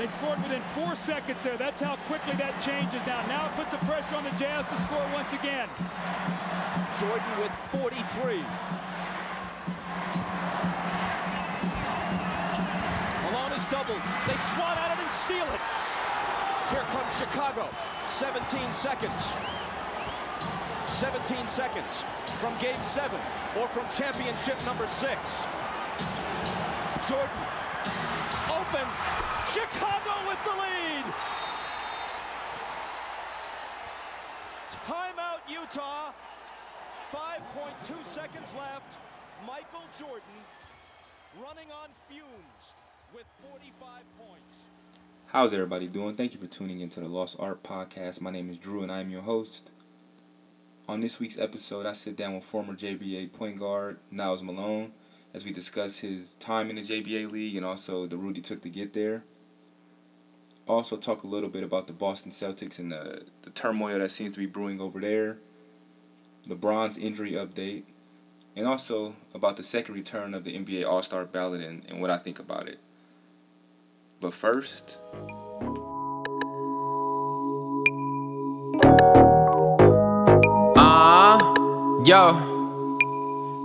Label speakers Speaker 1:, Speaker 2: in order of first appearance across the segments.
Speaker 1: They scored within four seconds there. That's how quickly that changes now. Now it puts the pressure on the Jazz to score once again.
Speaker 2: Jordan with 43. Malone is doubled. They swat at it and steal it. Here comes Chicago. 17 seconds. 17 seconds from game seven or from championship number six. Jordan open. Chicago with the lead. Timeout Utah. 5.2 seconds left. Michael Jordan running on fumes with 45 points.
Speaker 3: How's everybody doing? Thank you for tuning into the Lost Art Podcast. My name is Drew and I'm your host. On this week's episode, I sit down with former JBA point guard Niles Malone as we discuss his time in the JBA League and also the route he took to get there. Also, talk a little bit about the Boston Celtics and the, the turmoil that seems to be brewing over there, LeBron's injury update, and also about the second return of the NBA All Star ballot and, and what I think about it. But first,
Speaker 4: Uh, yo.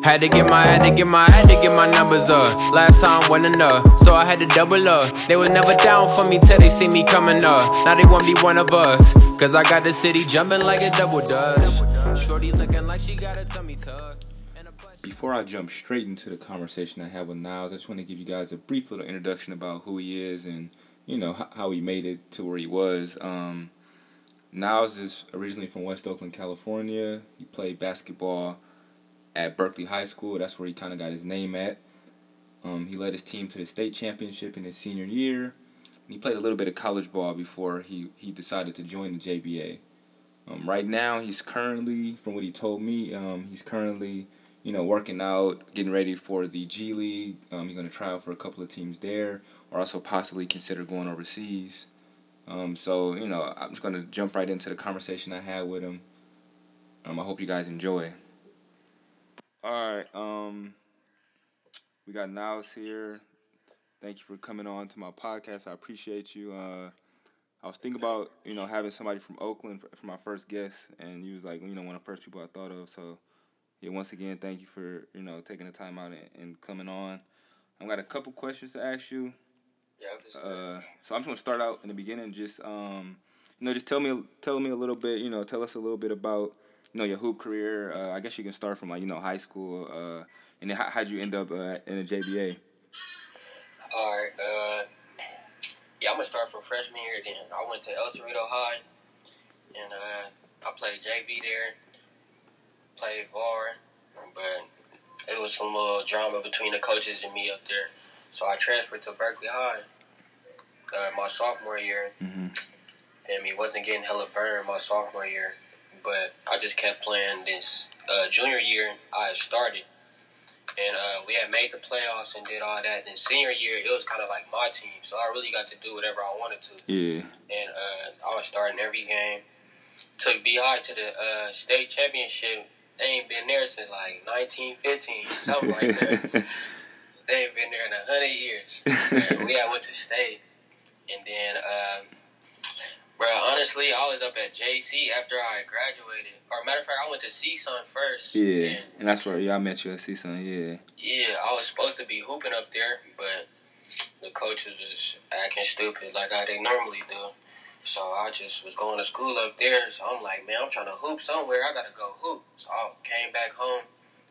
Speaker 4: Had to get my, had to get my, had to get my numbers up. Last time wasn't enough, so I had to double up. They was never down for me till they see me coming up. Now they want me one of us, cause I got the city jumping like a double dutch. Shorty looking like she got a tummy tuck.
Speaker 3: Before I jump straight into the conversation I have with Niles, I just want to give you guys a brief little introduction about who he is and you know how he made it to where he was. Um, Niles is originally from West Oakland, California. He played basketball at Berkeley High School. That's where he kind of got his name at. Um, he led his team to the state championship in his senior year. He played a little bit of college ball before he, he decided to join the JBA. Um, right now, he's currently, from what he told me, um, he's currently, you know, working out, getting ready for the G League. Um, he's going to try out for a couple of teams there, or also possibly consider going overseas. Um, so, you know, I'm just going to jump right into the conversation I had with him. Um, I hope you guys enjoy. All right. Um, we got Niles here. Thank you for coming on to my podcast. I appreciate you. Uh, I was thinking about you know having somebody from Oakland for, for my first guest, and you was like you know one of the first people I thought of. So yeah, once again, thank you for you know taking the time out and, and coming on. I've got a couple questions to ask you.
Speaker 5: Yeah,
Speaker 3: Uh, so I'm just gonna start out in the beginning. Just um, you know, just tell me tell me a little bit. You know, tell us a little bit about you know your hoop career. Uh, I guess you can start from like you know high school. Uh, and then how how'd you end up uh, in the JBA?
Speaker 5: all right. Uh, yeah, I'm gonna start from freshman year. Then I went to El Cerrito High, and uh, I played JV there, played VAR, but it was some little drama between the coaches and me up there. So I transferred to Berkeley High uh, my sophomore year.
Speaker 3: Mhm.
Speaker 5: And me wasn't getting hella burned my sophomore year, but I just kept playing. This uh, junior year, I started. and uh, we had made the playoffs and did all that. And then senior year, it was kind of like my team, so I really got to do whatever I wanted to.
Speaker 3: Yeah.
Speaker 5: And uh, I was starting every game. Took BI to the uh, state championship. They ain't been there since like 1915, something like that. they ain't been there in a hundred years. We had went to state, and then, um, bro, honestly, I was up at JC after I graduated. Or matter of fact, I went to CSUN first.
Speaker 3: Yeah.
Speaker 5: and
Speaker 3: And that's where yeah I met you at CSUN. Yeah.
Speaker 5: yeah, I was supposed to be hooping up there, but the coaches was acting stupid like how they normally do. So I just was going to school up there. So I'm like, man, I'm trying to hoop somewhere. I gotta go hoop. So I came back home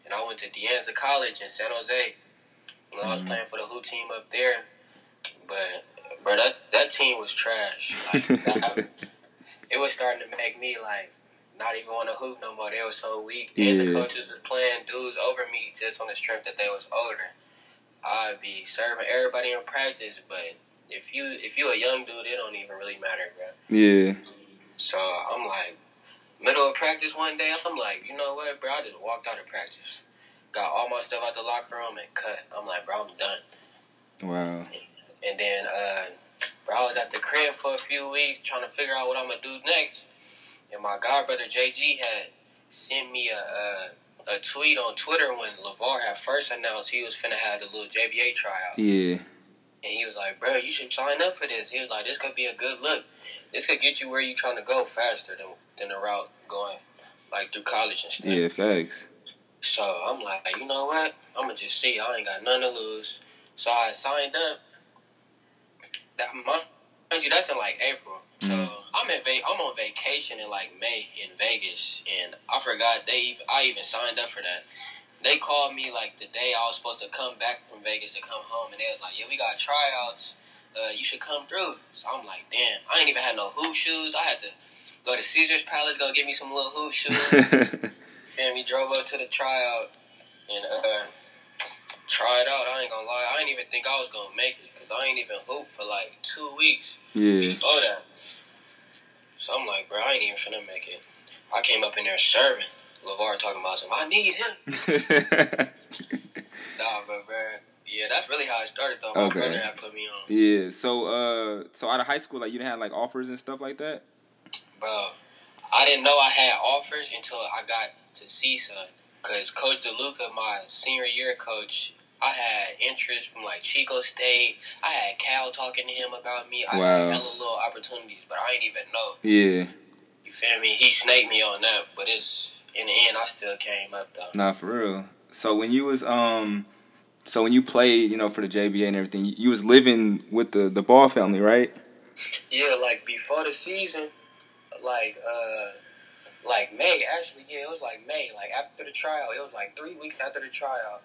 Speaker 5: and I went to De Anza College in San Jose. You know, I was
Speaker 3: Mhm.
Speaker 5: playing for the hoop team up there, but bro, that that team was trash. Like, that, it was starting to make me like not even want to hoop no more. They were so weak. And the coaches was playing dudes over me just on the strength that they was older. I'd be serving everybody in practice, but if you if you a young dude, it don't even really matter, bro.
Speaker 3: Yeah.
Speaker 5: So I'm like, middle of practice one day, I'm like, you know what, bro? I just walked out of practice, got all my stuff out the locker room and cut. I'm like, bro, I'm done.
Speaker 3: Wow.
Speaker 5: And then, uh, bro, I was at the crib for a few weeks trying to figure out what I'm gonna do next. And my god brother JG had sent me a, a a tweet on Twitter when Lavar had first announced he was finna have the little JBA tryout.
Speaker 3: Yeah.
Speaker 5: And he was like, bro, you should sign up for this. He was like, this could be a good look. This could get you where you trying to go faster than than the route going like through college and stuff.
Speaker 3: Yeah, thanks.
Speaker 5: So I'm like, you know what? I'm gonna just see. I ain't got nothing to lose. So I signed up. That month, you, that's in like April. So I'm in va- I'm on vacation in like May in Vegas, and I forgot they. Even, I even signed up for that. They called me like the day I was supposed to come back from Vegas to come home, and they was like, "Yeah, we got tryouts. Uh, you should come through." So I'm like, "Damn, I ain't even had no hoop shoes. I had to go to Caesar's Palace, go get me some little hoop shoes." and we drove up to the tryout and uh, tried out. I ain't gonna lie, I didn't even think I was gonna make it because I ain't even hooped for like two weeks
Speaker 3: yeah.
Speaker 5: before that. So I'm like, bro, I ain't even finna make it. I came up in there serving. Lavar talking about some, I need him. Nah, but bro, yeah, that's really how it started though. My
Speaker 3: Okay.
Speaker 5: brother had put me on.
Speaker 3: yeah. So uh, so out of high school, like you didn't have like offers and stuff like that.
Speaker 5: Bro, I didn't know I had offers until I got to CSUN. Because Coach DeLuca, my senior year coach, I had interest from like Chico State. I had Cal talking to him about me. I
Speaker 3: Wow.
Speaker 5: had hella little opportunities, but I ain't even know.
Speaker 3: Yeah.
Speaker 5: You feel me? He snaked me on that, but it's in the end, I still came up though.
Speaker 3: Nah, for real. So when you was um, so when you played, you know, for the JBA and everything, you, you was living with the the Ball family, right?
Speaker 5: Yeah, like before the season, like uh, like May. Actually, yeah, it was like May. Like after the tryout, it was like three weeks after the tryout.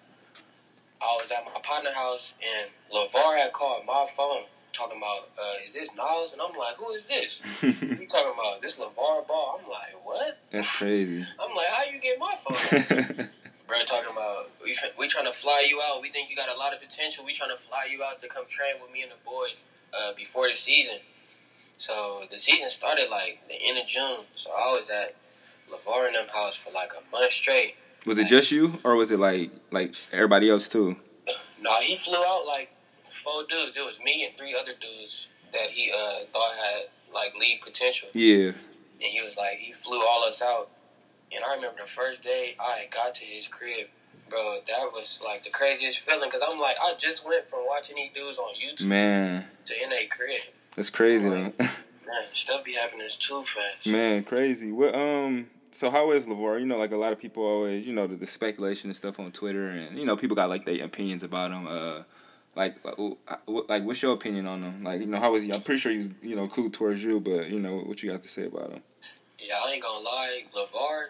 Speaker 5: I was at my partner house and Lavar had called my phone talking about, uh, "Is this Niles?" And I'm like, "Who is this?" he talking about this Lavar Ball. I'm like, "What?"
Speaker 3: That's crazy.
Speaker 5: I'm like, "How you get my phone?" Bro, talking about we we trying to fly you out. We think you got a lot of potential. We trying to fly you out to come train with me and the boys uh, before the season. So the season started like the end of June. So I was at Lavar and them house for like a month straight.
Speaker 3: was it just you, or was it like like everybody else too?
Speaker 5: No, he flew out like four dudes. It was me and three other dudes that he uh, thought had like lead potential.
Speaker 3: Yeah.
Speaker 5: And he was like, he flew all us out. And I remember the first day I got to his crib, bro. That was like the craziest feeling because I'm like, I just went from watching these dudes on YouTube
Speaker 3: Man,
Speaker 5: to in a crib.
Speaker 3: that's crazy though.
Speaker 5: Man, stuff be happening too fast.
Speaker 3: Man, crazy. What um. So how is Lavar? You know, like a lot of people always, you know, the, the speculation and stuff on Twitter, and you know, people got like their opinions about him. Uh, like, like, like, what's your opinion on him? Like, you know, how was he? I'm pretty sure he was, you know, cool towards you, but you know, what you got to say about him?
Speaker 5: Yeah, I ain't gonna lie, Lavar,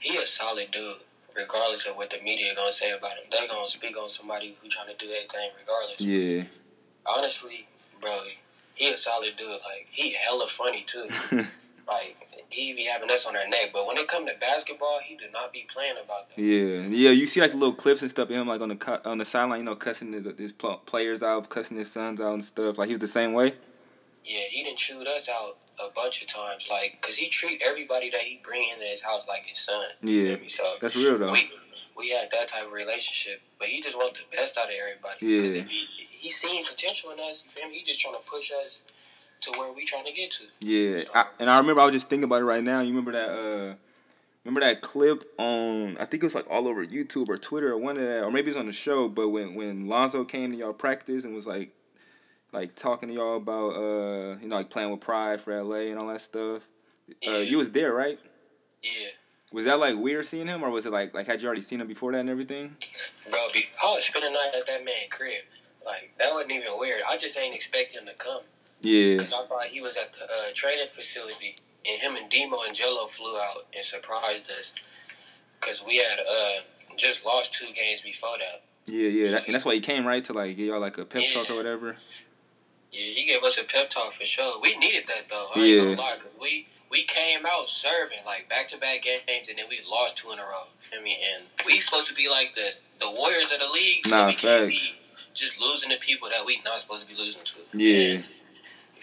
Speaker 5: he a solid dude. Regardless of what the media gonna say about him, they gonna speak on somebody who trying to do their thing. Regardless,
Speaker 3: Yeah.
Speaker 5: honestly, bro, he a solid dude. Like he hella funny too. like he be having us on our neck. But when it come to basketball, he do not be playing about that.
Speaker 3: Yeah, yeah. You see like the little clips and stuff of him like on the on the sideline, you know, cussing the, his players out, cussing his sons out and stuff. Like he was the same way.
Speaker 5: Yeah, he didn't chewed us out a bunch of times. Like, cause he treat everybody that he bring into his house like his son.
Speaker 3: Yeah.
Speaker 5: So
Speaker 3: that's real though.
Speaker 5: we we had that type of relationship, but he just wants the best out of everybody.
Speaker 3: Yeah.
Speaker 5: if he he seen potential in us. He just trying to push us to where we trying to get to.
Speaker 3: Yeah, I, and I remember I was just thinking about it right now. You remember that? uh Remember that clip on? I think it was like all over YouTube or Twitter or one of that, or maybe it's on the show. But when when Lonzo came to y'all practice and was like, like talking to y'all about uh you know like playing with Pride for LA and all that stuff. Uh, you was there, right?
Speaker 5: Yeah.
Speaker 3: Was that like weird seeing him, or was it like like had you already seen him before that and everything?
Speaker 5: Bro, be, I was spending the night at that man crib. Like that wasn't even weird. I just ain't expecting him to come
Speaker 3: Yeah,
Speaker 5: because I thought he was at the uh, training facility, and him and Demo and Gelo flew out and surprised us because we had uh, just lost two games before that.
Speaker 3: yeah, yeah. That, and that's why he came right to like give y'all like a pep talk or whatever.
Speaker 5: Yeah, he gave us a pep talk for sure. We needed that though. I
Speaker 3: Yeah.
Speaker 5: ain't gonna lie, 'cause we we came out serving like back to back games, and then we lost two in a row. I mean, and we supposed to be like the the Warriors of the league.
Speaker 3: Nah,
Speaker 5: so we can't
Speaker 3: facts.
Speaker 5: be just losing to people that we not supposed to be losing to.
Speaker 3: Yeah.
Speaker 5: And,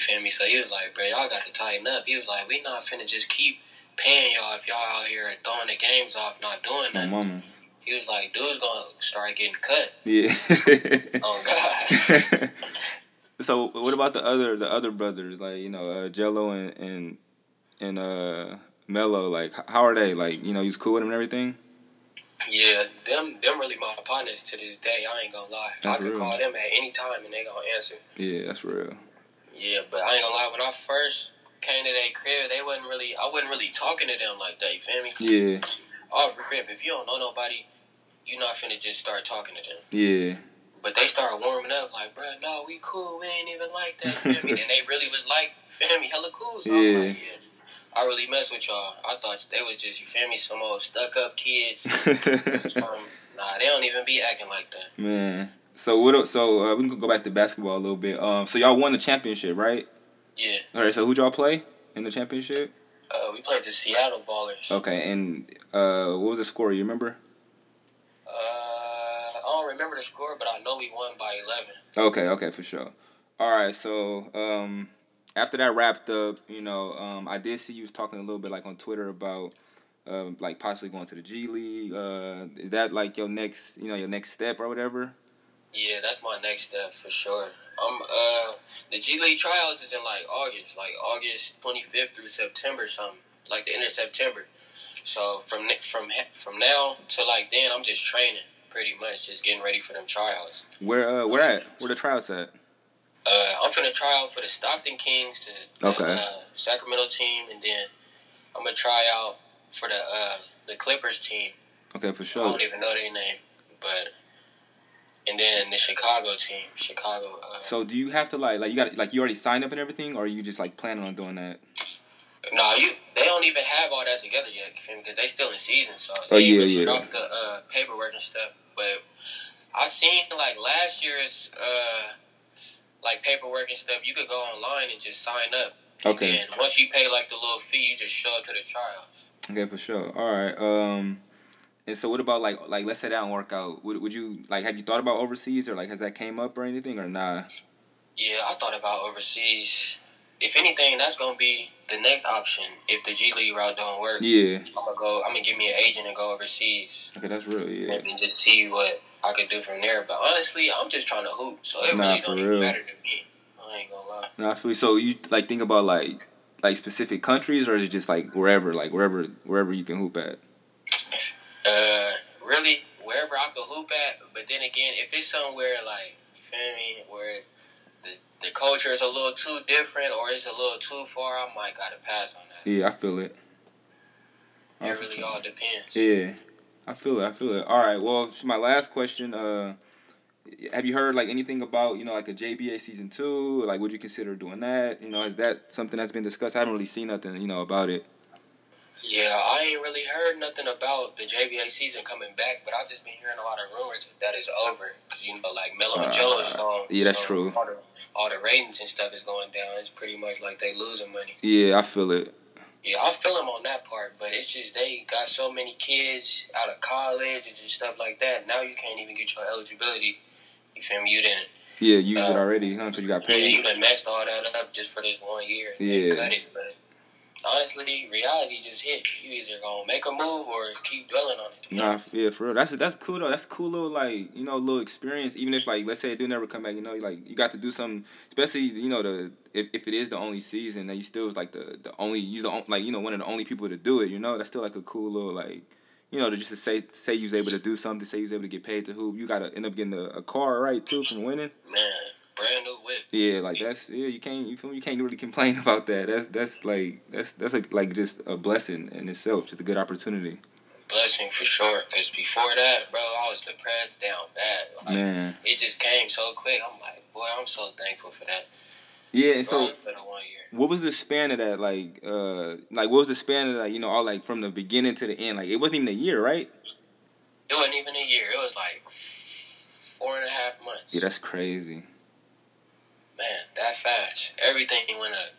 Speaker 5: feel me? So he was like, bro, y'all got to tighten up. He was like, we not finna just keep paying y'all if y'all out here throwing the games off, not doing
Speaker 3: My
Speaker 5: nothing.
Speaker 3: mama.
Speaker 5: He was like, dude's gonna start getting cut.
Speaker 3: Yeah.
Speaker 5: Oh God.
Speaker 3: so what about the other the other brothers like you know uh, Gelo and and and uh Melo like how are they like you know you cool with them and everything?
Speaker 5: Yeah, them them really my partners to this day. I ain't gonna lie. I
Speaker 3: That's
Speaker 5: could
Speaker 3: real.
Speaker 5: call them at any time and they gonna answer.
Speaker 3: Yeah, that's real.
Speaker 5: Yeah, but I ain't gonna lie. When I first came to that crib, they wasn't really. I wasn't really talking to them like that. You feel me?
Speaker 3: Yeah,
Speaker 5: Off rip, if you don't know nobody, you not finna just start talking to them.
Speaker 3: yeah,
Speaker 5: But they started warming up, like, bro, no, we cool. We ain't even like that. Feel me? and they really was like, feel me, hella cool. So
Speaker 3: Yeah.
Speaker 5: Like, yeah. I really mess with y'all. I thought they was just, you feel me, some old stuck up kids. From, nah, they don't even be acting like that.
Speaker 3: man. So what? So uh, we can go back to basketball a little bit. Um, so y'all won the championship, right?
Speaker 5: Yeah.
Speaker 3: All right. So who'd y'all play in the championship?
Speaker 5: Uh, we played the Seattle Ballers.
Speaker 3: Okay, and uh, what was the score? You remember?
Speaker 5: Uh, I don't remember the score, but I know we won by 11.
Speaker 3: Okay, okay, for sure. All right, so um, after that wrapped up, you know, um, I did see you was talking a little bit like on Twitter about um, like possibly going to the G League. Uh, is that like your next, you know, your next step or whatever?
Speaker 5: Yeah, that's my next step for sure. I'm uh the G League trials is in like August, like August 25th through September something, like the end of September. So from from from now to like then, I'm just training pretty much, just getting ready for them trials.
Speaker 3: Where uh, where at? Where the tryouts at?
Speaker 5: Uh, I'm finna try out for the Stockton Kings, to the
Speaker 3: Okay.
Speaker 5: uh, Sacramento team, and then I'm gonna try out for the uh, the Clippers team.
Speaker 3: Okay, for sure.
Speaker 5: I don't even know their name, but then the Chicago team, Chicago. Uh,
Speaker 3: So do you have to like like you got like you already signed up and everything, or are you just like planning on doing that?
Speaker 5: No, you. They don't even have all that together yet because they still in season. So
Speaker 3: Oh, yeah, yeah.
Speaker 5: Off the uh, paperwork and stuff, but I seen like last year's uh, like paperwork and stuff. You could go online and just sign up.
Speaker 3: Okay.
Speaker 5: And once you pay like the little fee, you just show up to the trials.
Speaker 3: Okay, for sure. All right. Um, and so what about like like let's say that don't work out? Would would you like have you thought about overseas or like has that came up or anything or nah?
Speaker 5: Yeah, I thought about overseas. If anything, that's gonna be the next option. If the G League route don't work,
Speaker 3: Yeah.
Speaker 5: I'm gonna go. I'm gonna give me an agent and go overseas.
Speaker 3: Okay, that's real. Yeah.
Speaker 5: and just see what I could do from there. But honestly, I'm just trying to hoop, so it
Speaker 3: Nah,
Speaker 5: really don't
Speaker 3: real.
Speaker 5: matter to me. I ain't gonna lie.
Speaker 3: Nah, so- so you like think about like like specific countries or is it just like wherever like wherever wherever you can hoop at?
Speaker 5: Uh, really, wherever I could hoop at. But then again, if it's somewhere like, you feel me, where the, the culture is a little too different or it's a little too far, I might gotta pass on that.
Speaker 3: Yeah, I feel it.
Speaker 5: It really all depends.
Speaker 3: Yeah, I feel it. I feel it. All right. Well, my last question. Uh, have you heard like anything about you know like a JBA season two? Like, would you consider doing that? You know, is that something that's been discussed? I haven't really seen nothing you know about it.
Speaker 5: Yeah, I ain't really heard nothing about the JBA season coming back, but I've just been hearing a lot of rumors that it's over. You know, like Melo and Joe is
Speaker 3: Uh,
Speaker 5: gone.
Speaker 3: yeah, that's
Speaker 5: so
Speaker 3: true.
Speaker 5: All the, all the ratings and stuff is going down. It's pretty much like they losing money.
Speaker 3: Yeah, I feel it.
Speaker 5: Yeah, I feel them on that part, but it's just they got so many kids out of college and just stuff like that. Now you can't even get your eligibility. You feel me? You didn't.
Speaker 3: Yeah, use it
Speaker 5: Uh,
Speaker 3: already, huh? Cause you got
Speaker 5: Yeah, you done messed all that up just for this one year. and
Speaker 3: Yeah.
Speaker 5: Cut it, but honestly, reality just hit. You either gonna make a move or keep dwelling on it.
Speaker 3: Nah, yeah, for real. That's that's cool though. That's a cool little like you know little experience. Even if like let's say it do never come back, you know, like you got to do something. Especially you know the if, if it is the only season, that you still is like the the only you the like you know one of the only people to do it. You know, that's still like a cool little like you know to just to say say you was able to do something, say you was able to get paid to hoop. You gotta end up getting a, a car right too from winning.
Speaker 5: Man, brand new whip.
Speaker 3: Yeah, like that's yeah. You can't you feel me? You can't really complain about that. That's that's like that's that's like like just a blessing in itself. Just a good opportunity.
Speaker 5: Blessing for sure. Cause before that, bro, I was depressed down bad. Like,
Speaker 3: Man.
Speaker 5: It just came so quick. I'm like, boy, I'm so thankful for that.
Speaker 3: Yeah, and so.
Speaker 5: Bro, for the one year.
Speaker 3: What was the span of that? Like, uh, like what was the span of that? You know, all like from the beginning to the end. Like, it wasn't even a year, right?
Speaker 5: It wasn't even a year. It was like four and a half months.
Speaker 3: Yeah, that's crazy.
Speaker 5: Man, that fast. Everything went up.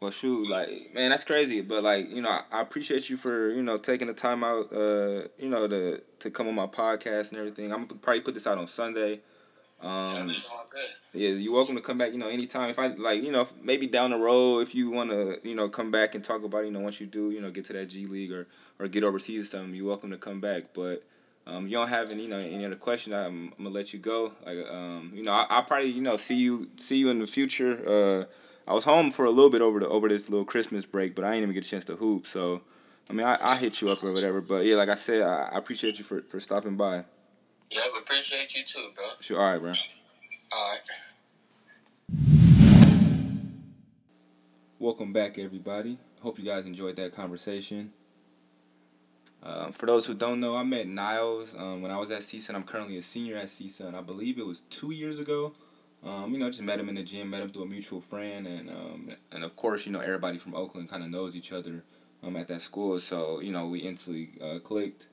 Speaker 3: Well, shoot, like, man, that's crazy. But like, you know, I, I appreciate you for you know taking the time out, uh, you know, to to come on my podcast and everything. I'm gonna probably put this out on Sunday. Um,
Speaker 5: it's
Speaker 3: yeah, you're welcome to come back. You know, anytime. If I like, you know, maybe down the road, if you want to, you know, come back and talk about, it, you know, once you do, you know, get to that G League or or get overseas or something, you're welcome to come back. But um, you don't have any, you know, any other question, I'm, I'm gonna let you go. Like, um, you know, I, I'll probably, you know, see you see you in the future. Uh, I was home for a little bit over the over this little Christmas break, but I ain't even get a chance to hoop. So, I mean, I I hit you up or whatever. But yeah, like I said, I, I appreciate you for, for stopping by.
Speaker 5: Yep, appreciate you too, bro.
Speaker 3: Sure. All right, bro.
Speaker 5: All right.
Speaker 3: Welcome back, everybody. Hope you guys enjoyed that conversation. Um, for those who don't know, I met Niles um, when I was at CSUN. I'm currently a senior at CSUN. I believe it was two years ago. Um, you know, just met him in the gym, met him through a mutual friend, and um, and of course, you know, everybody from Oakland kind of knows each other um, at that school. So you know, we instantly uh, clicked.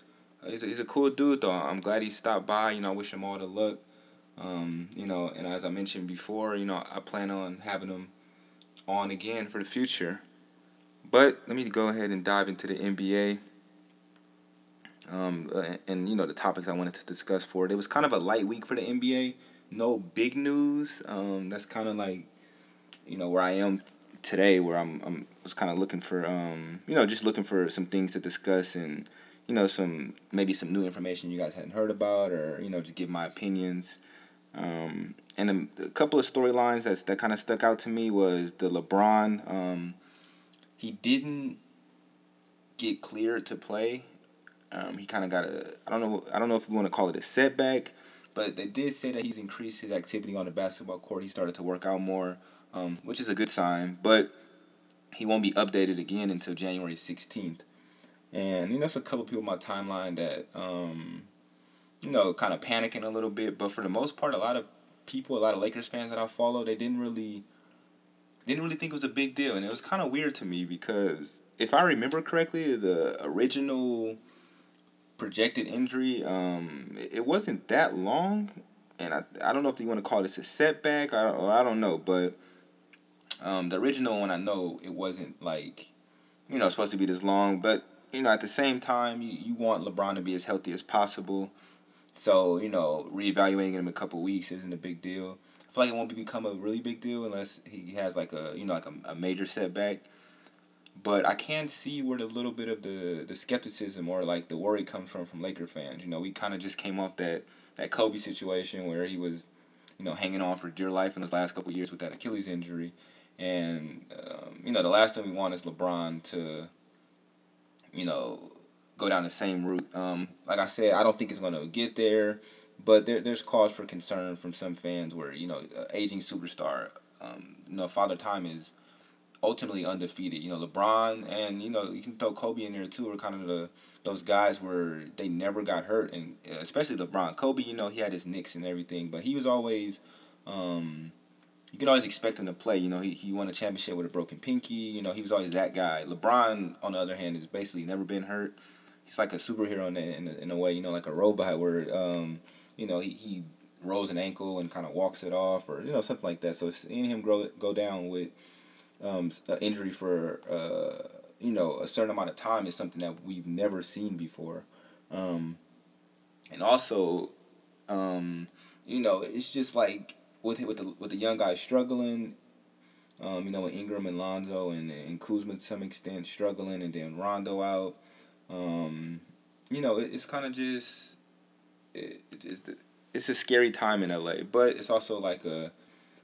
Speaker 3: Uh, he's a, he's a cool dude, though. I'm glad he stopped by. You know, I wish him all the luck. Um, you know, and as I mentioned before, you know, I plan on having him on again for the future. But let me go ahead and dive into the NBA. Um, and you know the topics I wanted to discuss for it. It was kind of a light week for the NBA. No big news. Um, that's kind of like, you know, where I am today, where I'm I'm was kind of looking for um, you know, just looking for some things to discuss and you know some maybe some new information you guys hadn't heard about or you know just give my opinions. Um, and a, a couple of storylines that that kind of stuck out to me was the LeBron. Um, he didn't get cleared to play. Um, he kind of got a I don't know I don't know if we want to call it a setback, but they did say that he's increased his activity on the basketball court. He started to work out more, um, which is a good sign. But he won't be updated again until January sixteenth. And you know, that's a couple people on my timeline that um, you know, kind of panicking a little bit. But for the most part, a lot of people, a lot of Lakers fans that I follow, they didn't really didn't really think it was a big deal, and it was kind of weird to me because if I remember correctly, the original projected injury, um, it wasn't that long, and I I don't know if you want to call this a setback, I or I don't know, but um, the original one I know it wasn't like, you know, supposed to be this long, but you know at the same time you, you want LeBron to be as healthy as possible, so you know reevaluating him in a couple weeks isn't a big deal. I feel like it won't become a really big deal unless he has like a you know like a, a major setback but I can see where the little bit of the the skepticism or like the worry comes from from Laker fans. You know, we kind of just came off that that Kobe situation where he was, you know, hanging on for dear life in his last couple years with that Achilles injury, and um, you know the last thing we want is LeBron to, you know, go down the same route. Um, like I said, I don't think it's gonna get there, but there there's cause for concern from some fans where you know, aging superstar. Um, you know, Father Time is ultimately undefeated. You know, LeBron and you know you can throw Kobe in there too. Are kind of the those guys where they never got hurt, and especially LeBron. Kobe, you know, he had his nicks and everything, but he was always. Um, you can always expect him to play. You know, he, he won a championship with a broken pinky. You know, he was always that guy. LeBron, on the other hand, has basically never been hurt. He's like a superhero in a, in a, in a way, you know, like a robot where, um, you know, he, he rolls an ankle and kind of walks it off or, you know, something like that. So seeing him grow, go down with um, injury for uh, you know a certain amount of time is something that we've never seen before, um, and also, um, you know, it's just like with with the with the young guys struggling. Um, you know, with Ingram and Lonzo and, and Kuzma to some extent struggling, and then Rondo out. Um, you know, it, it's kind of just it, it's it's a scary time in LA, but it's also like a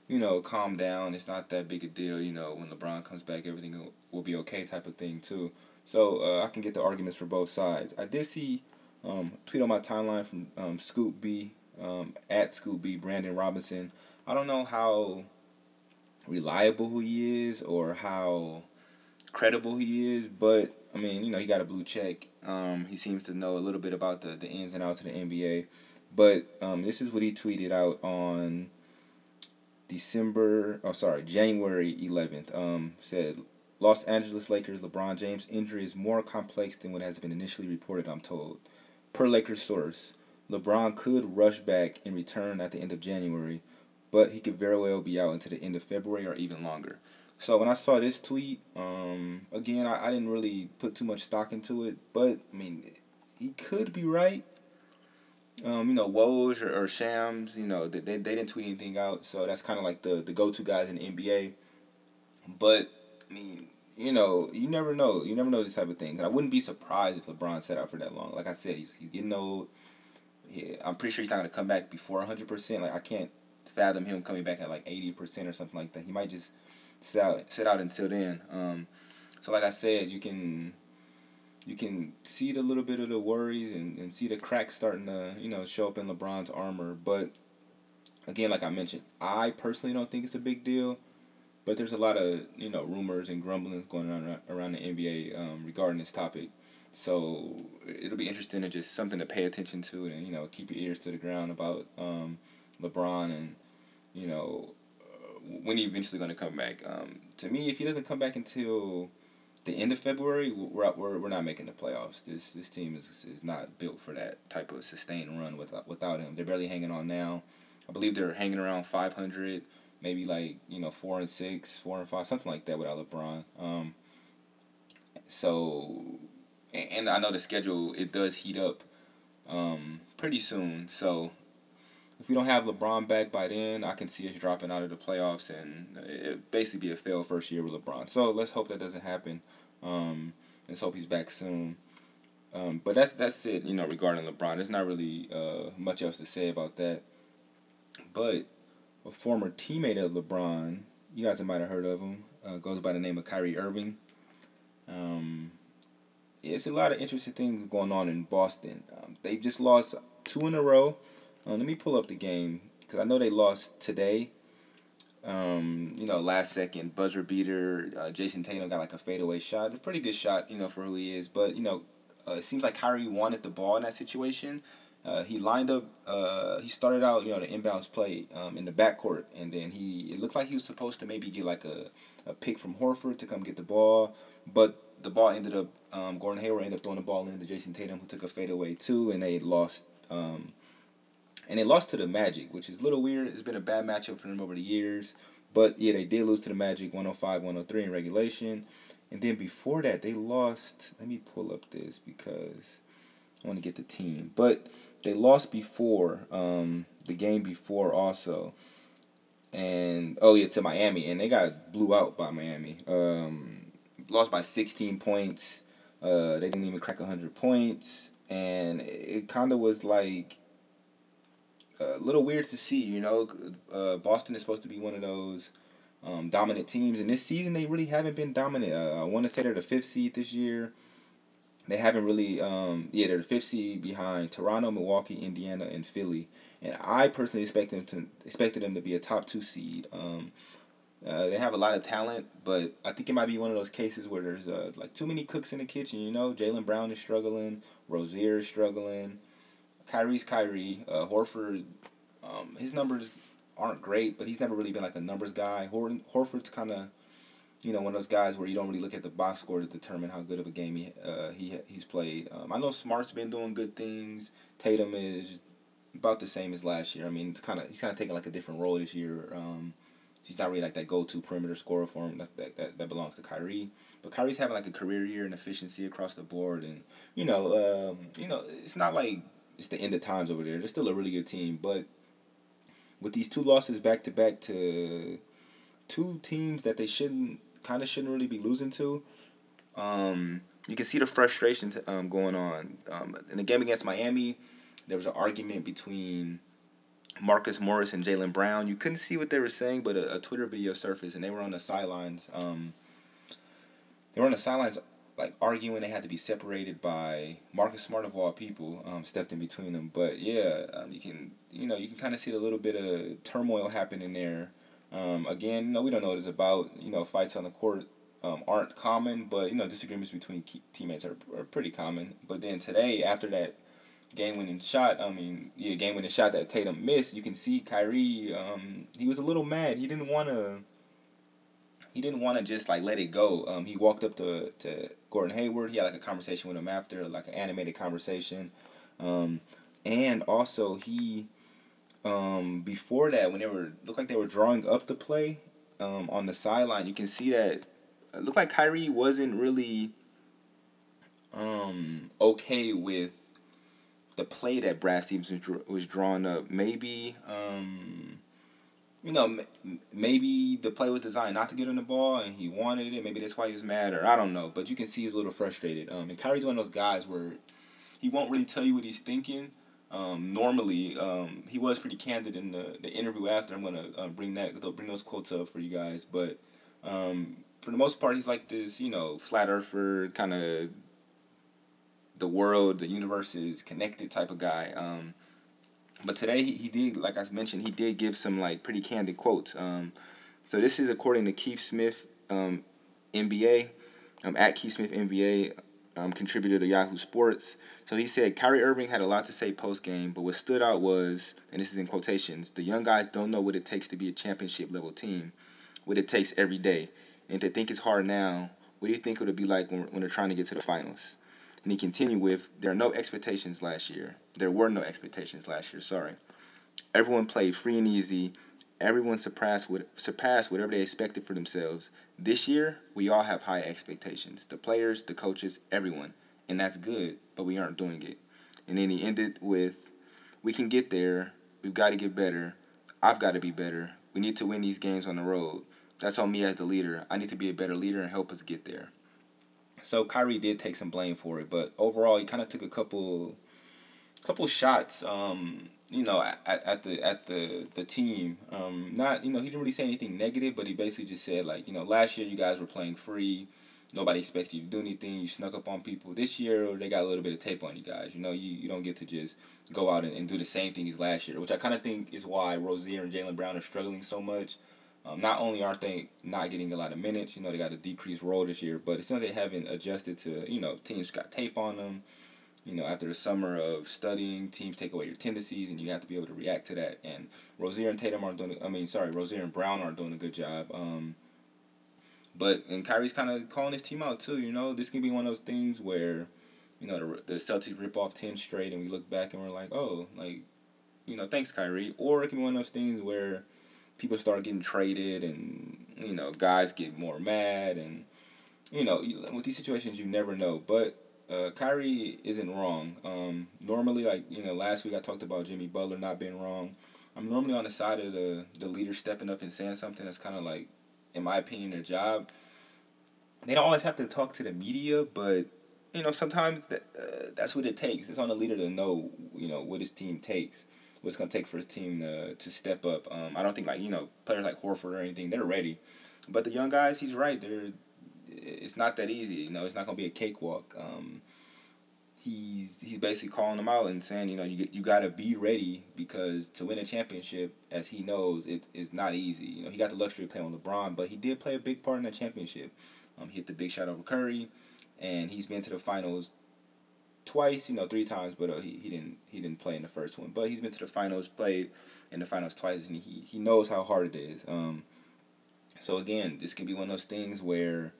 Speaker 3: you know, calm down. It's not that big a deal. You know, when LeBron comes back, everything will, be okay, type of thing too. So uh, I can get the arguments for both sides. I did see um, tweet on my timeline from um, Scoop B um, at Scoop B Brandon Robinson. I don't know how reliable he is or how credible he is, but I mean, you know, he got a blue check. Um, he seems to know a little bit about the, the ins and outs of the NBA. But um, this is what he tweeted out on December, oh sorry, January 11th, um, said Los Angeles Lakers LeBron James injury is more complex than what has been initially reported, I'm told. Per Lakers source, LeBron could rush back and return at the end of January, but he could very well be out into the end of February or even longer. So when I saw this tweet, um, again, I, I didn't really put too much stock into it, but I mean, he could be right um, you know, Woj or, or Shams, you know, they, they, they didn't tweet anything out, so that's kind of like the, the go to guys in the NBA. But, I mean, you know, you never know. You never know these type of things. And I wouldn't be surprised if LeBron sat out for that long. Like I said, he's, he's getting old. Yeah, I'm pretty sure he's not going to come back before 100%. Like, I can't fathom him coming back at like 80% or something like that. He might just sit out, sit out until then. Um, so, like I said, you can you can see the little bit of the worries and, and see the cracks starting to you know show up in LeBron's armor. But again, like I mentioned, I personally don't think it's a big deal. But there's a lot of you know rumors and grumblings going on around the NBA um, regarding this topic. So it'll be interesting to just something to pay attention to and you know keep your ears to the ground about um, LeBron and you know uh, when he eventually going to come back. Um, to me, if he doesn't come back until the end of February, we're, we're, we're not making the playoffs. This this team is is not built for that type of sustained run without without him. They're barely hanging on now. I believe they're hanging around five hundred, maybe like you know four and six, four and five, something like that without LeBron. Um, so, and I know the schedule it does heat up, um, pretty soon. So if we don't have LeBron back by then, I can see us dropping out of the playoffs and it basically be a failed first year with LeBron. So let's hope that doesn't happen. Um, let's hope he's back soon. Um, but that's that's it, you know, regarding LeBron. There's not really uh, much else to say about that. But a former teammate of LeBron, you guys might have heard of him, uh, goes by the name of Kyrie Irving. Um, yeah, it's a lot of interesting things going on in Boston. Um, they've just lost two in a row. Uh, let me pull up the game because I know they lost today. Um, you know, last second buzzer beater. Uh, Jayson Tatum got like a fadeaway shot, a pretty good shot, you know, for who he is. But you know, uh, it seems like Kyrie wanted the ball in that situation. Uh, he lined up. Uh, he started out, you know, the inbounds play um, in the backcourt, and then he. It looked like he was supposed to maybe get like a, a pick from Horford to come get the ball, but the ball ended up. Um, Gordon Hayward ended up throwing the ball into Jayson Tatum, who took a fadeaway too, and they lost. Um, and they lost to the Magic, which is a little weird. It's been a bad matchup for them over the years. But yeah, they did lose to the Magic 105 103 in regulation. And then before that, they lost. Let me pull up this because I want to get the team. But they lost before, um, the game before also. And, oh yeah, to Miami. And they got blew out by Miami. Um, lost by 16 points. Uh, they didn't even crack 100 points. And it kind of was like a little weird to see. You know, uh, Boston is supposed to be one of those um, dominant teams, and this season they really haven't been dominant. Uh, I want to say they're the fifth seed this year. They haven't really, um, yeah, they're the fifth seed behind Toronto, Milwaukee, Indiana, and Philly. And I personally expect them to expected them to be a top two seed. Um, uh, they have a lot of talent, but I think it might be one of those cases where there's uh, like too many cooks in the kitchen. You know, Jaylen Brown is struggling, Rozier is struggling. Kyrie's Kyrie. Uh, Horford, um, his numbers aren't great, but he's never really been like a numbers guy. Hor- Horford's kind of, you know, one of those guys where you don't really look at the box score to determine how good of a game he uh, he he's played. Um, I know Smart's been doing good things. Tatum is about the same as last year. I mean, it's kind of he's kind of taking like a different role this year. Um, he's not really like that go to perimeter scorer for him. That, that that that belongs to Kyrie. But Kyrie's having like a career year in efficiency across the board, and you know, um, you know, it's not like it's the end of times over there. They're still a really good team, but with these two losses back to back to two teams that they shouldn't kind of shouldn't really be losing to, um, you can see the frustration um, going on. Um, in the game against Miami, there was an argument between Marcus Morris and Jaylen Brown. You couldn't see what they were saying, but a, a Twitter video surfaced, and they were on the sidelines. Um, they were on the sidelines like arguing they had to be separated by Marcus Smart of all people um, stepped in between them. But yeah, um, you can you know you can kind of see a little bit of turmoil happening there. Um, again, you know we don't know what it's about. You know fights on the court um, aren't common, but you know disagreements between teammates are, are pretty common. But then today, after that game winning shot, I mean yeah game winning shot that Tatum missed, you can see Kyrie. Um, he was a little mad. He didn't want to he didn't want to just like let it go. Um, he walked up to to Gordon Hayward. He had like a conversation with him after, like an animated conversation, um, and also he, um, before that, when they were looked like they were drawing up the play, um, on the sideline, you can see that it looked like Kyrie wasn't really, um, okay with the play that Brad Stevens was drawing up. Maybe, um you know, maybe the play was designed not to get him the ball and he wanted it. Maybe that's why he was mad, or I don't know. But you can see he's a little frustrated. Um, and Kyrie's one of those guys where he won't really tell you what he's thinking. Um, normally, um, he was pretty candid in the, the interview after. I'm gonna uh, bring that bring those quotes up for you guys, but um, for the most part, he's like this, you know, flat earther kind of the world, the universe is connected type of guy. Um, but today he, he did, like I mentioned, he did give some like pretty candid quotes. Um, so this is according to Keith Smith, um, NBA, um, at Keith Smith NBA, um, contributor to Yahoo Sports. So he said Kyrie Irving had a lot to say post game, but what stood out was, and this is in quotations, the young guys don't know what it takes to be a championship level team, what it takes every day, and to think it's hard now. What do you think it would be like when, when they're trying to get to the finals? And he continued with, There are no expectations last year. There were no expectations last year, sorry. Everyone played free and easy. Everyone surpassed, what, surpassed whatever they expected for themselves. This year, we all have high expectations. The players, the coaches, everyone. And that's good, but we aren't doing it. And then he ended with, We can get there. We've got to get better. I've got to be better. We need to win these games on the road. That's on me as the leader. I need to be a better leader and help us get there. So Kyrie did take some blame for it, but overall he kind of took a couple, couple shots. Um, you know, at, at the at the the team. Um, not you know he didn't really say anything negative, but he basically just said like you know last year you guys were playing free. Nobody expected you to do anything. You snuck up on people. This year they got a little bit of tape on you guys. You know you, you don't get to just go out and, and do the same thing as last year, which I kind of think is why Rozier and Jaylen Brown are struggling so much. Um, not only aren't they not getting a lot of minutes, you know, they got a decreased role this year, but it's not they haven't adjusted to, you know, teams got tape on them. You know, after the summer of studying, teams take away your tendencies, and you have to be able to react to that. And Rozier and Tatum aren't doing. I mean, sorry, Rozier and Brown aren't doing a good job. Um, but and Kyrie's kind of calling his team out too. You know, this can be one of those things where, you know, the the Celtics rip off ten straight, and we look back and we're like, oh, like, you know, thanks Kyrie. Or it can be one of those things where people start getting traded and you know guys get more mad and you know with these situations you never know but uh, Kyrie isn't wrong. Um, normally, like you know, last week I talked about Jimmy Butler not being wrong. I'm normally on the side of the the leader stepping up and saying something that's kind of like, in my opinion, their job. They don't always have to talk to the media, but you know sometimes that uh, that's what it takes. It's on the leader to know you know what his team takes what it's gonna take for his team to to step up. Um, I don't think like you know players like Horford or anything they're ready, but the young guys, he's right. They're it's not that easy. You know, it's not gonna be a cakewalk. Um, he's he's basically calling them out and saying, you know, you you gotta be ready because to win a championship, as he knows, it is not easy. You know, he got the luxury of playing with LeBron, but he did play a big part in the championship. Um, he hit the big shot over Curry, and he's been to the finals twice, you know, three times, but uh, he, he didn't he didn't play in the first one. But he's been to the finals, played in the finals twice, and he, he knows how hard it is. Um, so again, this can be one of those things where,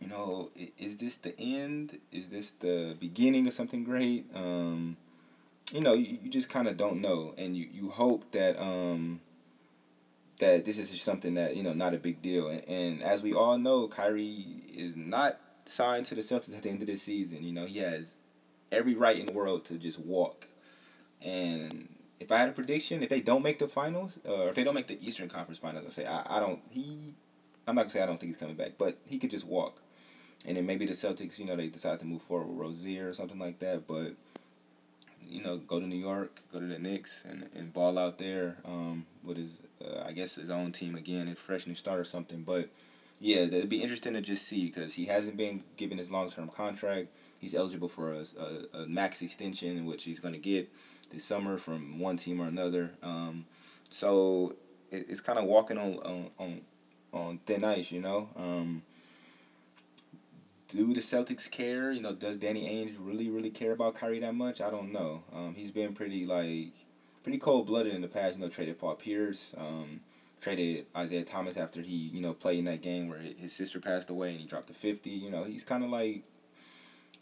Speaker 3: you know, is this the end? Is this the beginning of something great? Um, you know, you, you just kind of don't know, and you, you hope that um, that this is just something that you know not a big deal. And, and as we all know, Kyrie is not signed to the Celtics at the end of this season. You know, he has every right in the world to just walk. And if I had a prediction, if they don't make the finals, or if they don't make the Eastern Conference Finals, I say I, I don't he, I'm not gonna say I don't think he's coming back, but he could just walk. And then maybe the Celtics, you know, they decide to move forward with Rozier or something like that. But you know, go to New York, go to the Knicks, and, and ball out there um, with his, uh, I guess, his own team again, and fresh new start or something. But yeah, it'd be interesting to just see because he hasn't been given his long term contract he's eligible for a, a, a max extension, which he's going to get this summer from one team or another. Um, so it, it's kind of walking on, on on on thin ice, you know. Um, do the Celtics care? You know, does Danny Ainge really really care about Kyrie that much? I don't know. Um, he's been pretty like pretty cold blooded in the past. You know, traded Paul Pierce. Um, traded Isaiah Thomas after he you know played in that game where his sister passed away and he dropped the fifty. You know, he's kind of like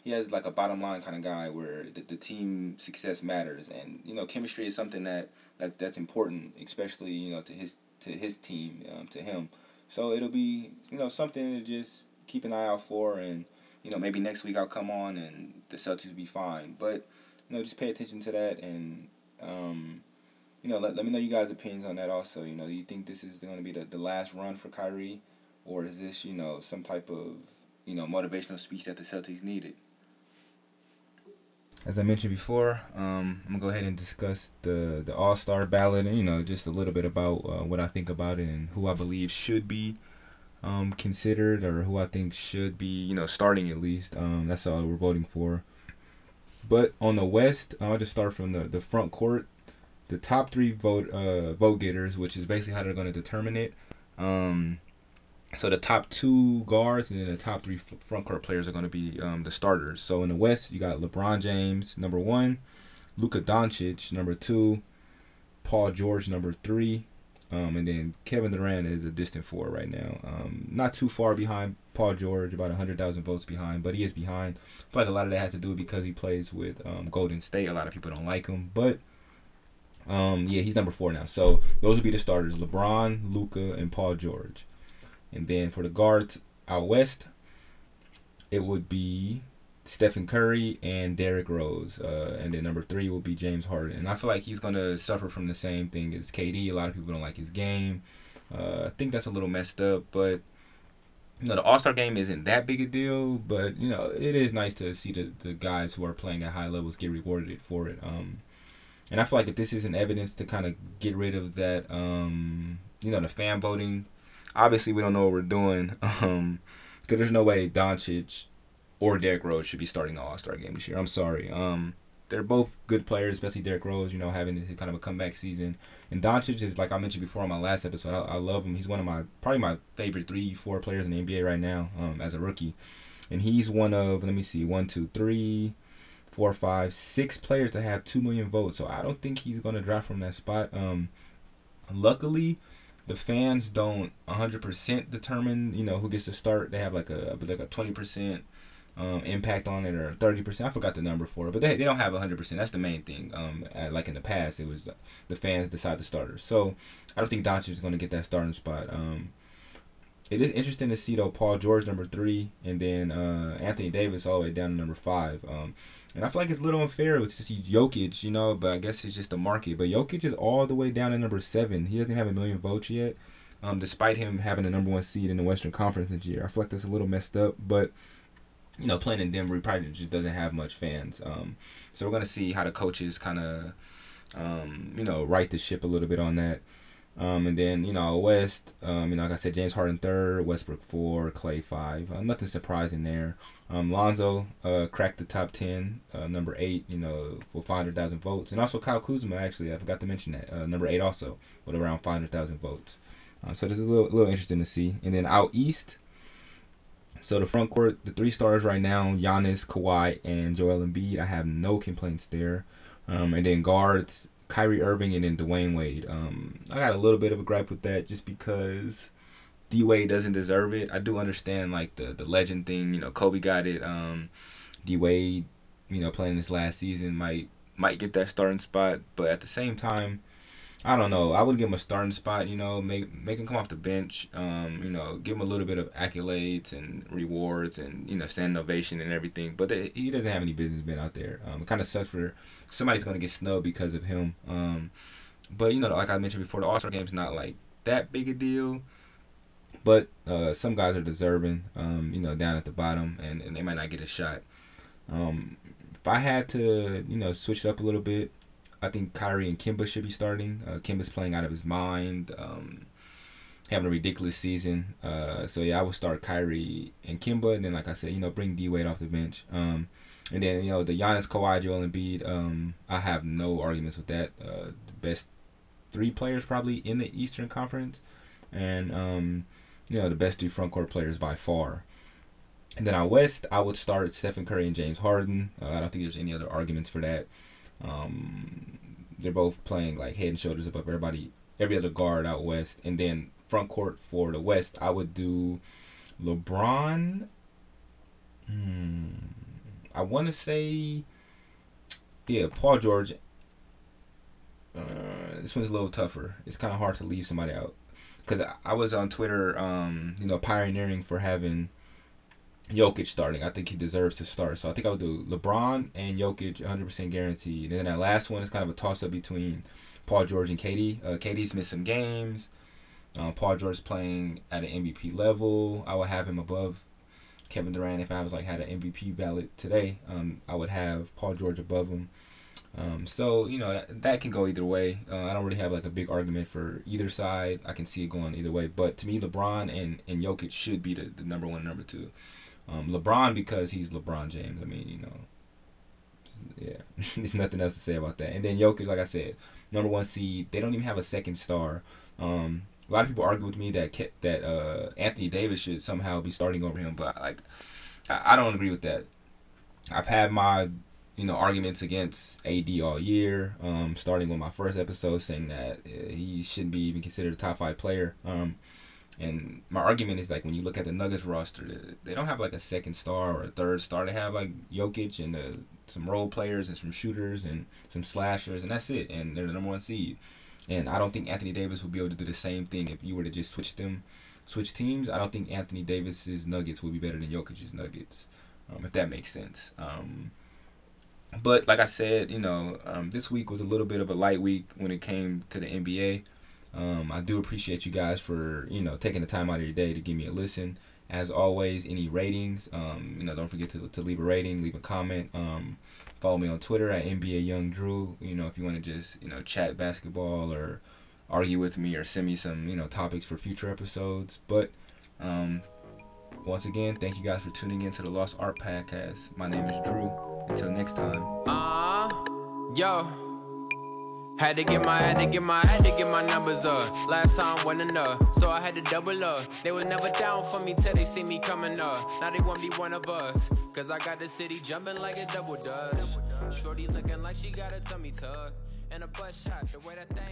Speaker 3: he has like a bottom line kind of guy where the, the team success matters and you know chemistry is something that that's that's important especially you know to his to his team um, to him so it'll be you know something to just keep an eye out for and you know maybe next week I'll come on and the Celtics will be fine but you know just pay attention to that and um, you know let, let me know you guys opinions on that also you know do you think this is going to be the, the last run for Kyrie or is this you know some type of you know motivational speech that the Celtics needed as I mentioned before, um, I'm gonna go ahead and discuss the the All Star ballot, and you know, just a little bit about uh, what I think about it and who I believe should be um, considered, or who I think should be, you know, starting at least. Um, that's all we're voting for. But on the West, I'll just start from the, the front court. The top three vote uh, vote getters, which is basically how they're going to determine it. Um, so the top two guards and then the top three front court players are going to be um, the starters. So in the West, you got LeBron James number one, Luka Doncic number two, Paul George number three, um, and then Kevin Durant is a distant four right now. Um, not too far behind Paul George, about 100,000 votes behind, but he is behind. I feel like a lot of that has to do because he plays with um, Golden State. A lot of people don't like him, but um, yeah, he's number four now. So those would be the starters LeBron, Luka, and Paul George. And then for the guards out west, it would be Stephen Curry and Derrick Rose. Uh, and then number three will be James Harden. And I feel like he's to suffer from the same thing as KD. A lot of people don't like his game. Uh, I think that's a little messed up, but you know the All Star game isn't that big a deal, but you know it is nice to see the, the guys who are playing at high levels get rewarded for it. Um, and I feel like if this isn't evidence to kind of get rid of that, um, you know, the fan voting obviously we don't know what we're doing. Um, because there's no way Doncic or Derrick Rose should be starting the All Star game this year. I'm sorry. Um, they're both good players, especially Derrick Rose. You know, having kind of a comeback season, and Doncic is like I mentioned before on my last episode. I, I love him. He's one of my probably my favorite three, four players in the NBA right now. Um, as a rookie, and he's one of let me see, one, two, three, four, five, six players to have two million votes. So I don't think he's gonna drop from that spot. Um, luckily the fans don't 100% determine you know who gets to start. They have like a like a 20% um, impact on it or 30% i forgot the number for it but they, they don't have 100% that's the main thing um, like in the past it was the fans decide the starters. So i don't think Doncic is to get that starting spot. Um, it is interesting to see though Paul George number three and then uh, Anthony Davis all the way down to number five. Um, and I feel like it's a little unfair to see Jokic, you know, but I guess it's just the market. But Jokic is all the way down to number seven. He doesn't have a million votes yet, um, despite him having the number one seed in the Western Conference this year. I feel like that's a little messed up, but you know, playing in Denver, he probably just doesn't have much fans. Um, so we're gonna see how the coaches kind of, um, you know, right the ship a little bit on that. Um, and then you know West, um, you know like I said, James Harden third, Westbrook four, Clay five. Uh, nothing surprising there. Um, Lonzo uh, cracked the top ten, uh, number eight, you know, for five hundred thousand votes, and also Kyle Kuzma actually I forgot to mention that uh, number eight also with around five hundred thousand votes. Uh, so this is a little little interesting to see. And then out east, so the front court, the three stars right now, Giannis, Kawhi, and Joel Embiid. I have no complaints there. Um, and then guards, Kyrie Irving and then Dwyane Wade. Um, I got a little bit of a gripe with that just because D Wade doesn't deserve it. I do understand like the the legend thing. You know, Kobe got it. Um, D Wade, you know, playing this last season might might get that starting spot, but at the same time, I don't know. I would give him a starting spot. You know, make make him come off the bench. Um, you know, give him a little bit of accolades and rewards, and you know, stand ovation and everything. But they, he doesn't have any business being out there. Um, it kind of sucks for somebody's gonna get snubbed because of him. Um, but you know, like I mentioned before, the All Star game's not like that big a deal. But uh, some guys are deserving. Um, you know, down at the bottom, and, and they might not get a shot. Um, if I had to, you know, switch it up a little bit, I think Kyrie and Kemba should be starting. Uh, Kemba's playing out of his mind, um, having a ridiculous season. Uh, so yeah, I would start Kyrie and Kemba, and then like I said, you know, bring D Wade off the bench. Um, and then you know the Giannis, Kawhi, Joel Embiid. Um, I have no arguments with that. Uh, the best three players probably in the Eastern Conference, and um, you know the best three front court players by far. And then out west, I would start Stephen Curry and James Harden. Uh, I don't think there's any other arguments for that. Um, they're both playing like head and shoulders above everybody, every other guard out west. And then front court for the West, I would do LeBron. Hmm, I want to say, yeah, Paul George. Uh, this one's a little tougher. It's kind of hard to leave somebody out because I, was on Twitter, um, you know, pioneering for having Jokic starting. I think he deserves to start. So I think I would do LeBron and Jokic 100% guaranteed. And then that last one is kind of a toss up between Paul George and KD. Uh, KD's missed some games. Uh, Paul George playing at an MVP level. I would have him above Kevin Durant if I was like had an MVP ballot today. Um, I would have Paul George above him. Um, so you know that, that can go either way. Uh, I don't really have like a big argument for either side. I can see it going either way. But to me, LeBron and and Jokic should be the, the number one, number two. Um, LeBron because he's LeBron James. I mean, you know, yeah, there's nothing else to say about that. And then Jokic, like I said, number one seed. They don't even have a second star. Um, a lot of people argue with me that that uh, Anthony Davis should somehow be starting over him, but like I, I don't agree with that. I've had my you know arguments against AD all year, um, starting with my first episode saying that uh, he shouldn't be even considered a top five player. Um, and my argument is like when you look at the Nuggets roster, they don't have like a second star or a third star. They have like Jokic and uh, some role players and some shooters and some slashers, and that's it. And they're the number one seed. And I don't think Anthony Davis will be able to do the same thing if you were to just switch them, switch teams. I don't think Anthony Davis's Nuggets will be better than Jokic's Nuggets, um, if that makes sense. Um, but like I said, you know, um, this week was a little bit of a light week when it came to the NBA. Um, I do appreciate you guys for you know taking the time out of your day to give me a listen. As always, any ratings, um, you know, don't forget to, to leave a rating, leave a comment. Um, Follow me on Twitter at NBA Young Drew. You know, if you want to just you know chat basketball or argue with me or send me some you know topics for future episodes. But um, once again, thank you guys for tuning in to the Lost Art Podcast. My name is Drew. Until next time.
Speaker 4: Uh, yo. Had to get my, had to get my, had to get my numbers up. Last time wasn't enough, so I had to double up. They was never down for me till they see me coming up. Now they want be one of us, cause I got the city jumping like a double dutch. Shorty looking like she got a tummy tuck and a butt shot. The way that thing.